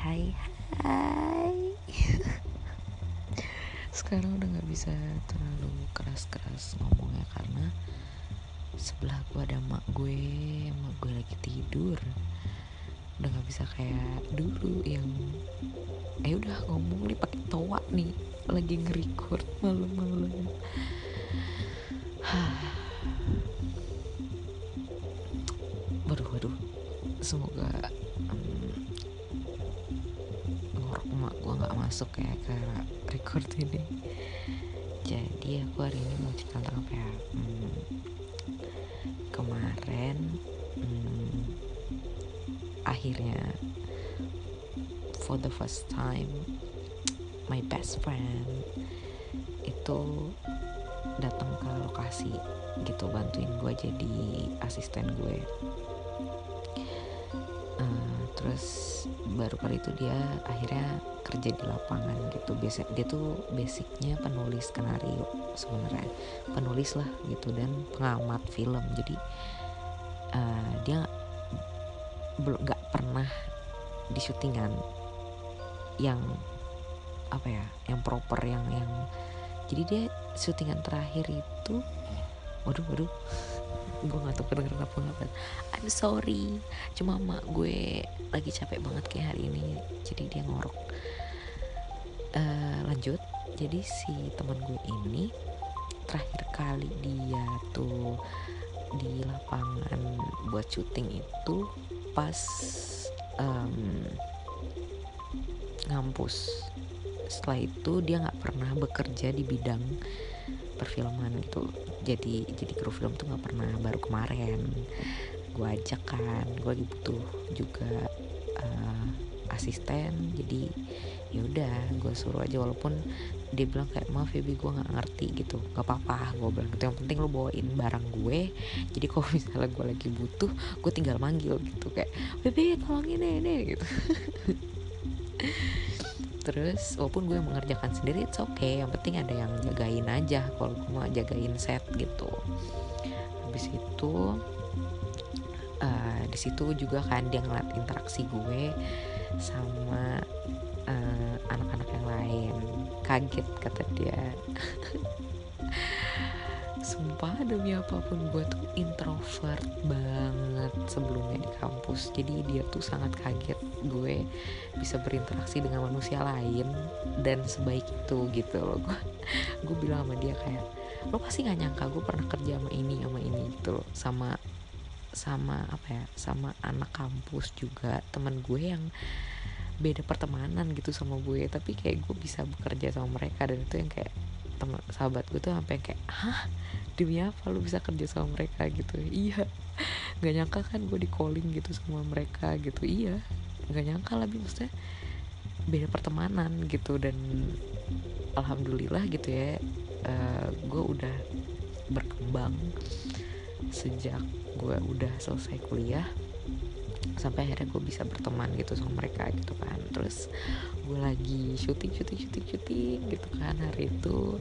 hai hai. Sekarang udah nggak bisa terlalu keras-keras ngomongnya karena sebelah gue ada mak gue mak gue lagi tidur. Udah nggak bisa kayak dulu yang eh udah ngomong nih pakai toa nih. Lagi nge-record malam-malam. Waduh waduh. Semoga um, emak gue nggak masuk ya ke record ini. Jadi aku hari ini mau cerita tentang apa ya hmm, kemarin hmm, akhirnya for the first time my best friend itu datang ke lokasi gitu bantuin gue jadi asisten gue. Uh, terus baru kali itu dia akhirnya kerja di lapangan gitu. Biasa dia tuh basicnya penulis skenario sebenarnya. Penulis lah gitu dan pengamat film. Jadi uh, dia belum nggak pernah di syutingan yang apa ya yang proper yang yang jadi dia syutingan terakhir itu waduh waduh gue gak tau kedengeran apa nggak I'm sorry. Cuma mak gue lagi capek banget kayak hari ini jadi dia ngorok. Uh, lanjut. Jadi si teman gue ini terakhir kali dia tuh di lapangan buat syuting itu pas um, ngampus. Setelah itu dia nggak pernah bekerja di bidang perfilman gitu jadi jadi kru film tuh nggak pernah baru kemarin. Gue ajak kan gue butuh juga uh, asisten. Jadi ya udah gue suruh aja walaupun dia bilang kayak maaf ya gue nggak ngerti gitu. Gak apa-apa gue bilang gitu. Yang penting lo bawain barang gue. Jadi kalau misalnya gue lagi butuh gue tinggal manggil gitu kayak bebe tolongin ini gitu terus walaupun gue mengerjakan sendiri it's okay. Yang penting ada yang jagain aja kalau gue mau jagain set gitu. Habis itu uh, di situ juga kan dia ngeliat interaksi gue sama anak-anak uh, yang lain. Kaget kata dia. Sumpah demi apa pun gue tuh introvert banget sebelumnya di kampus. Jadi dia tuh sangat kaget gue bisa berinteraksi dengan manusia lain dan sebaik itu gitu loh. Gue gue bilang sama dia kayak lo pasti nggak nyangka gue pernah kerja sama ini sama ini gitu sama sama apa ya sama anak kampus juga teman gue yang beda pertemanan gitu sama gue. Tapi kayak gue bisa bekerja sama mereka dan itu yang kayak teman sahabat gue tuh sampai kayak hah? Demi apa lu bisa kerja sama mereka? gitu. Iya. Nggak nyangka kan gue di calling gitu sama mereka gitu. Iya nggak nyangka lebih maksudnya beda pertemanan gitu dan alhamdulillah gitu ya uh, gue udah berkembang sejak gue udah selesai kuliah sampai akhirnya gue bisa berteman gitu sama mereka gitu kan. Terus gue lagi syuting syuting syuting syuting gitu kan hari itu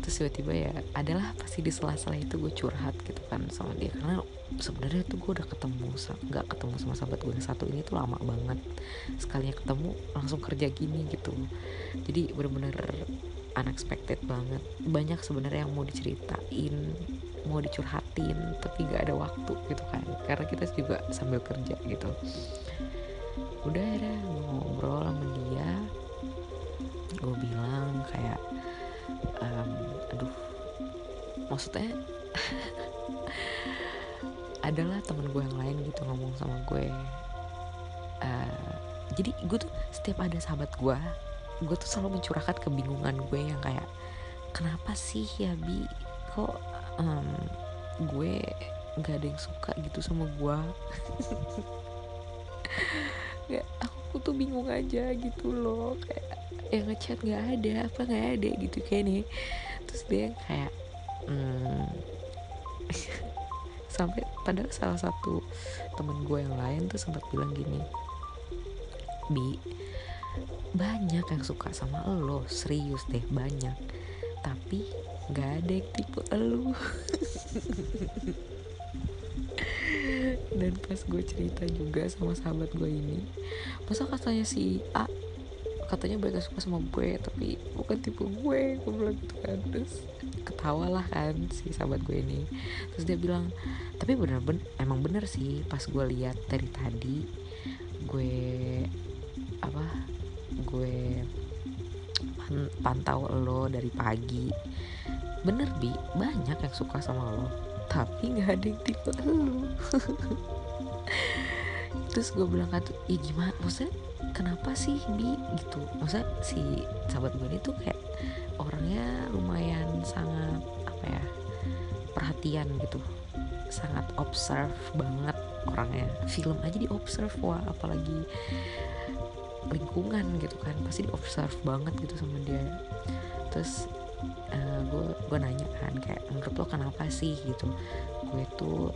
terus tiba-tiba ya adalah pasti di sela-sela itu gue curhat gitu kan sama dia. Karena sebenarnya tuh gue udah ketemu nggak ketemu sama sahabat gue yang satu ini tuh lama banget. Sekalinya ketemu langsung kerja gini gitu. Jadi bener-bener unexpected banget. Banyak sebenarnya yang mau diceritain mau dicurhatin tapi nggak ada waktu gitu kan. Karena kita juga sambil kerja gitu. Udah ya maksudnya adalah temen gue yang lain gitu ngomong sama gue. Uh, jadi gue tuh setiap ada sahabat gue gue tuh selalu mencurahkan kebingungan gue yang kayak kenapa sih ya bi? Kok um, gue nggak ada yang suka gitu sama gue aku tuh bingung aja gitu loh. Kayak yang ngechat nggak ada apa nggak ada? Gitu kayak nih terus dia kayak hmm, sampai padahal salah satu temen gue yang lain tuh sempat bilang gini bi banyak yang suka sama lo serius deh banyak. Tapi nggak ada yang tipe lo. Dan pas gue cerita juga sama sahabat gue ini masa katanya si A katanya mereka suka sama gue tapi bukan tipe gue. Gue bilang gitu kan. Terus ketawa lah kan si sahabat gue ini. Terus dia bilang tapi bener bener emang bener sih pas gue lihat dari tadi gue apa gue pantau lo dari pagi. Bener bi. Banyak yang suka sama lo tapi nggak ada yang tipe lo. Terus gue bilang kan iya gimana? Maksudnya kenapa sih bi gitu? Masa si sahabat gue ini tuh kayak orangnya lumayan sangat apa ya perhatian gitu. Sangat observe banget orangnya. Film aja di observe wah apalagi lingkungan gitu kan pasti di observe banget gitu sama dia. Terus gue uh, gue nanya kan kayak menurut lo kenapa sih? gitu. Gue tuh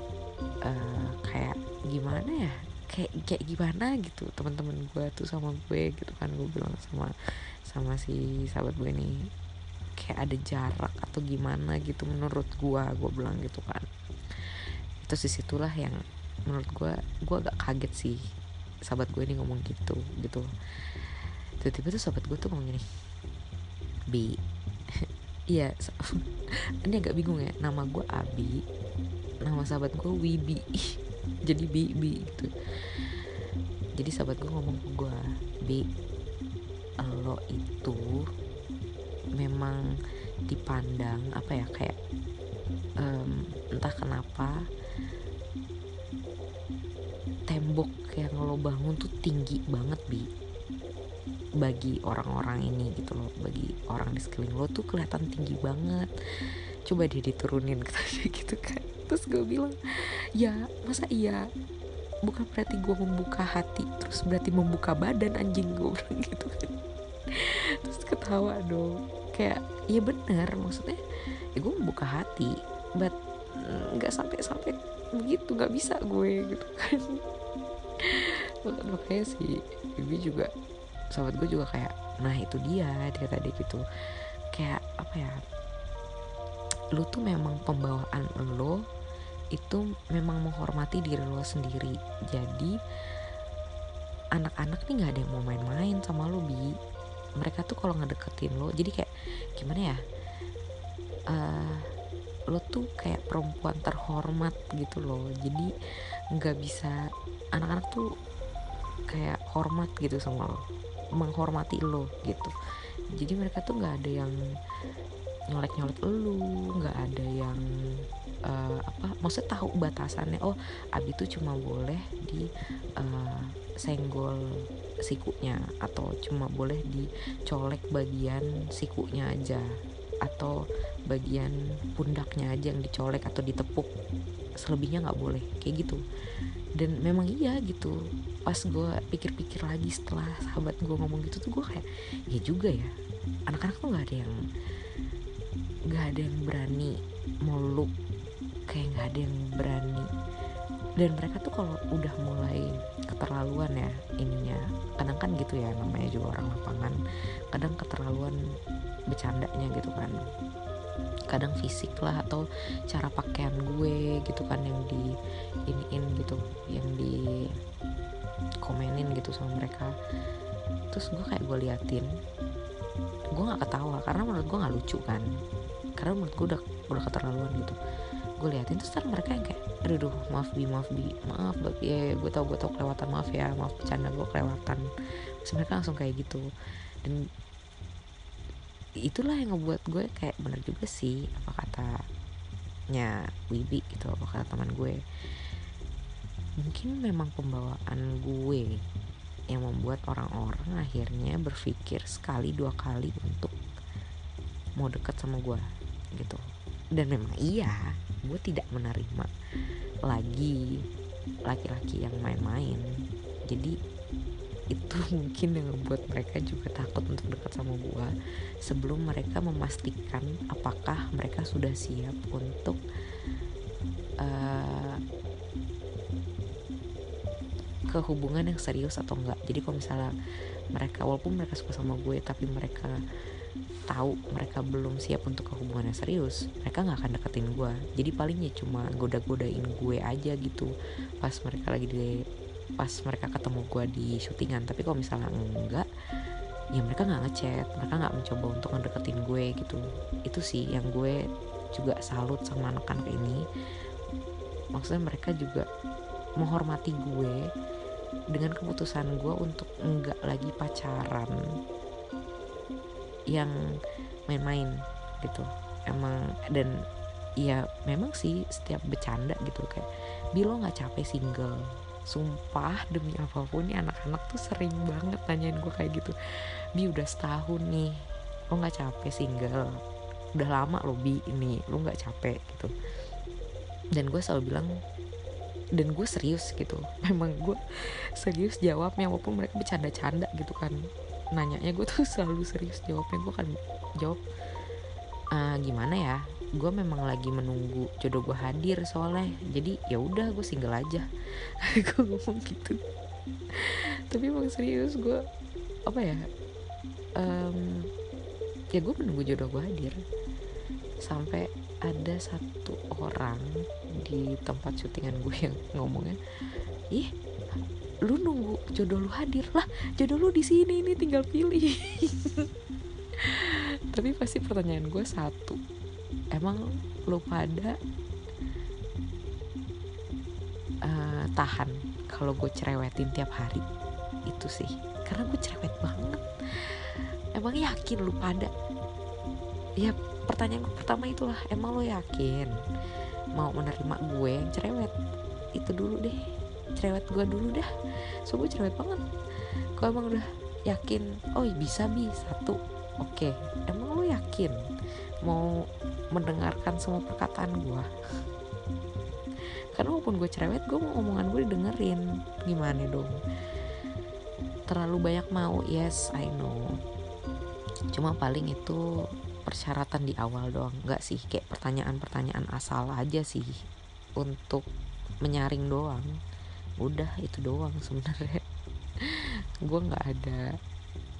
uh, kayak gimana ya kayak kayak gimana gitu teman-teman gue tuh sama gue gitu kan gue bilang sama sama si sahabat gue nih kayak ada jarak atau gimana gitu menurut gue gue bilang gitu kan. Itu di situlah yang menurut gue gue agak kaget sih sahabat gue ini ngomong gitu gitu. Tiba-tiba tuh sahabat gue tuh ngomong gini bi iya ini agak bingung ya nama gue Abi nama sahabat gue Wibi jadi bi bi gitu. Jadi sahabat gue ngomong ke gue bi lo itu memang dipandang apa ya kayak um, entah kenapa tembok yang lo bangun tuh tinggi banget bi bagi orang-orang ini gitu loh bagi orang di sekeliling lo tuh kelihatan tinggi banget. Coba dia diturunin gitu kan. Terus gue bilang ya masa iya? Bukan berarti gue membuka hati terus berarti membuka badan anjing gue gitu kan. Terus ketawa dong. Kayak ya bener maksudnya ya gue membuka hati but nggak sampai sampai begitu nggak bisa gue gitu kan. Makanya si Bibi juga sahabat gue juga kayak nah itu dia dia tadi gitu. Kayak apa ya lu tuh memang pembawaan lo itu memang menghormati diri lo sendiri. Jadi anak-anak nih nggak ada yang mau main-main sama lo bi. Mereka tuh kalau ngedeketin lo jadi kayak gimana ya uh, lo tuh kayak perempuan terhormat gitu loh. Jadi nggak bisa anak-anak tuh kayak hormat gitu sama lo menghormati lo gitu. Jadi mereka tuh nggak ada yang nyolek nyolek lu nggak ada yang uh, apa maksudnya tahu batasannya. Oh abi tuh cuma boleh di uh, senggol sikunya atau cuma boleh dicolek bagian sikunya aja atau bagian pundaknya aja yang dicolek atau ditepuk. Selebihnya nggak boleh kayak gitu. Dan memang iya gitu. Pas gue pikir-pikir lagi setelah sahabat gue ngomong gitu tuh gue kayak ya juga ya anak-anak tuh nggak ada yang nggak ada yang berani meluk kayak nggak ada yang berani. Dan mereka tuh kalau udah mulai keterlaluan ya ininya. Kadang kan gitu ya namanya juga orang lapangan. Kadang keterlaluan bercandanya gitu kan. Kadang fisik lah atau cara pakaian gue gitu kan yang di iniin gitu yang di komenin gitu sama mereka. Terus gue kayak gue liatin gue nggak ketawa karena menurut gue nggak lucu kan. Karena menurut gue udah udah keterlaluan gitu gue liatin terus kan mereka yang kayak aduh duh, maaf bi maaf bi maaf ya gue tau gue tau kelewatan maaf ya maaf bercanda gue kelewatan. Terus mereka langsung kayak gitu. Dan itulah yang ngebuat gue kayak bener juga sih apa katanya Wibi gitu apa kata teman gue. Mungkin memang pembawaan gue yang membuat orang-orang akhirnya berpikir sekali dua kali untuk mau deket sama gue gitu. Dan memang iya gue tidak menerima lagi laki-laki yang main-main. Jadi itu mungkin yang membuat mereka juga takut untuk dekat sama gue sebelum mereka memastikan apakah mereka sudah siap untuk uh, ke hubungan yang serius atau enggak. Jadi kalau misalnya mereka walaupun mereka suka sama gue tapi mereka tahu mereka belum siap untuk hubungan yang serius mereka nggak akan deketin gue jadi palingnya cuma goda-godain gue aja gitu. Pas mereka lagi di pas mereka ketemu gue di syutingan. Tapi kalau misalnya enggak ya mereka nggak ngechat mereka nggak mencoba untuk ngedeketin gue gitu. Itu sih yang gue juga salut sama anak-anak ini. Maksudnya mereka juga menghormati gue dengan keputusan gue untuk enggak lagi pacaran yang main-main gitu. Emang dan ya memang sih setiap bercanda gitu kayak bilo nggak capek single? Sumpah demi apa pun nih anak-anak tuh sering banget nanyain gue kayak gitu. Bi udah setahun nih lo nggak capek single? Udah lama lo bi ini lo nggak capek? Gitu. Dan gue selalu bilang dan gue serius gitu. Memang gue serius jawabnya walaupun mereka bercanda-canda gitu kan nanyanya gue tuh selalu serius jawabnya. Gue kan jawab uh, gimana ya? Gue memang lagi menunggu jodoh gue hadir soalnya. Jadi ya udah gue single aja. Gue ngomong gitu. Tapi emang serius gue apa ya um, ya gue menunggu jodoh gue hadir. Sampai ada satu orang di tempat syutingan gue yang ngomongnya ih lu nunggu jodoh lu hadir lah jodoh lu di sini ini tinggal pilih. Tapi pasti pertanyaan gue satu emang lu pada uh, tahan kalau gue cerewetin tiap hari? Itu sih karena gue cerewet banget. Emang yakin lu pada? Ya pertanyaan gue pertama itulah emang lo yakin mau menerima gue yang cerewet? Itu dulu deh cerewet gue dulu dah. So gue cerewet banget. Gue emang udah yakin oh bisa bi satu oke okay. emang lo yakin mau mendengarkan semua perkataan gue karena walaupun gue cerewet gue mau omongan gue didengerin. Gimana dong? Terlalu banyak mau yes I know. Cuma paling itu persyaratan di awal doang. Nggak sih kayak pertanyaan-pertanyaan asal aja sih untuk menyaring doang udah itu doang sebenarnya. Gue nggak ada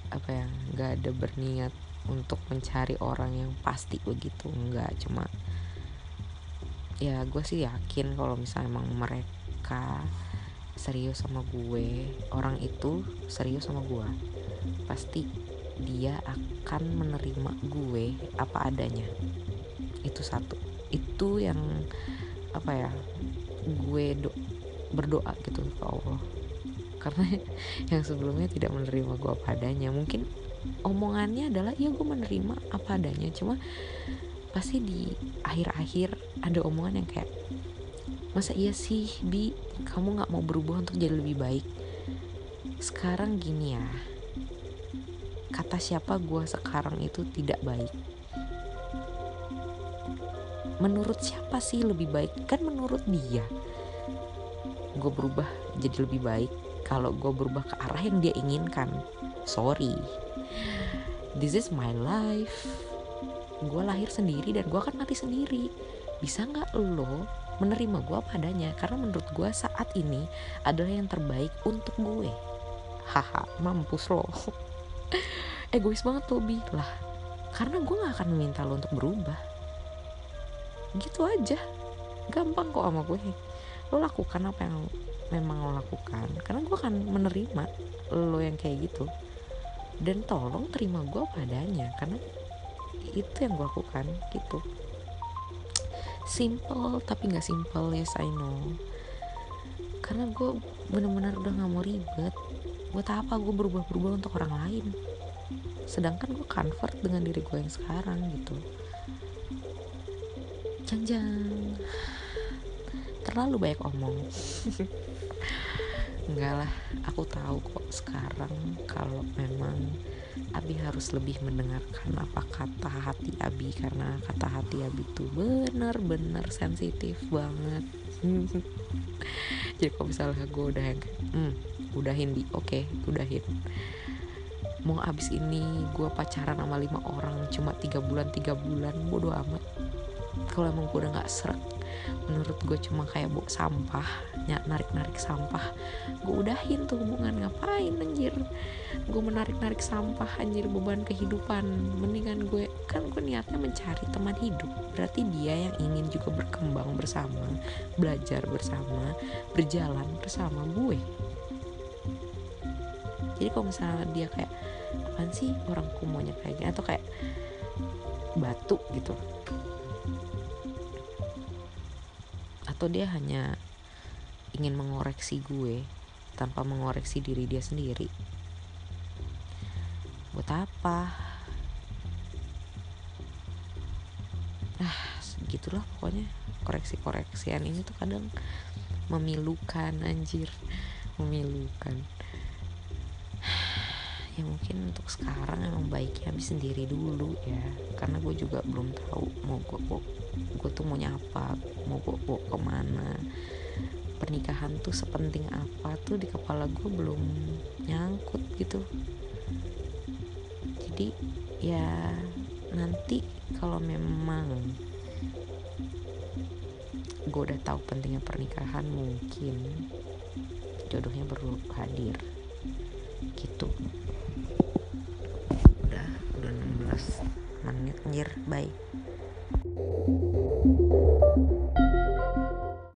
apa ya nggak ada berniat untuk mencari orang yang pasti begitu nggak. Cuma ya gue sih yakin kalau misalnya emang mereka serius sama gue orang itu serius sama gue pasti dia akan menerima gue apa adanya. Itu satu. Itu yang apa ya gue do berdoa gitu ke Allah. Karena yang sebelumnya tidak menerima gue apa mungkin omongannya adalah ya gue menerima apa adanya. Cuma pasti di akhir-akhir ada omongan yang kayak masa iya sih bi? Kamu nggak mau berubah untuk jadi lebih baik? Sekarang gini ya kata siapa gue sekarang itu tidak baik. Menurut siapa sih lebih baik? Kan menurut dia gue berubah jadi lebih baik. Kalau gue berubah ke arah yang dia inginkan sorry. This is my life. Gue lahir sendiri dan gue akan mati sendiri. Bisa nggak lo menerima gue padanya karena menurut gue saat ini adalah yang terbaik untuk gue. Haha mampus lo. Egois banget tuh bi lah karena gue gak akan meminta lo untuk berubah. Gitu aja. Gampang kok sama gue lo lakukan apa yang memang lo lakukan. Karena gue akan menerima lo yang kayak gitu. Dan tolong terima gue padanya karena itu yang gue lakukan gitu. Simple tapi nggak simple yes I know. Karena gue bener-bener udah nggak mau ribet. Buat apa gue berubah-berubah untuk orang lain? Sedangkan gue convert dengan diri gue yang sekarang gitu. Jangan terlalu banyak omong. Enggak lah aku tahu kok sekarang kalau memang Abi harus lebih mendengarkan apa kata hati Abi karena kata hati Abi tuh bener-bener sensitif banget. Jadi kalau misalnya gue udah yang hmm, udahin di oke okay, udahin. Mau abis ini gue pacaran sama lima orang cuma tiga bulan tiga bulan bodo amat. Kalau emang gue udah nggak serak menurut gue cuma kayak bawa sampah narik-narik sampah. Gue udahin tuh hubungan ngapain anjir? Gue menarik-narik sampah anjir beban kehidupan. Mendingan gue kan gue niatnya mencari teman hidup. Berarti dia yang ingin juga berkembang bersama belajar bersama berjalan bersama gue. Jadi kalau misalnya dia kayak apaan sih orang kumonya kayak gini? Atau kayak batu gitu atau dia hanya ingin mengoreksi gue tanpa mengoreksi diri dia sendiri? Buat apa? Ah gitulah pokoknya. Koreksi-koreksian ini tuh kadang memilukan anjir. Memilukan. Ya mungkin untuk sekarang emang baiknya habis sendiri dulu ya. Karena gue juga belum tahu mau gue gue, gue tuh mau nyapa mau gue gue ke mana. Pernikahan tuh sepenting apa tuh di kepala gue belum nyangkut gitu. Jadi ya nanti kalau memang gue udah tahu pentingnya pernikahan mungkin jodohnya baru hadir. Gitu. Udah udah 16 menit anjir. Bye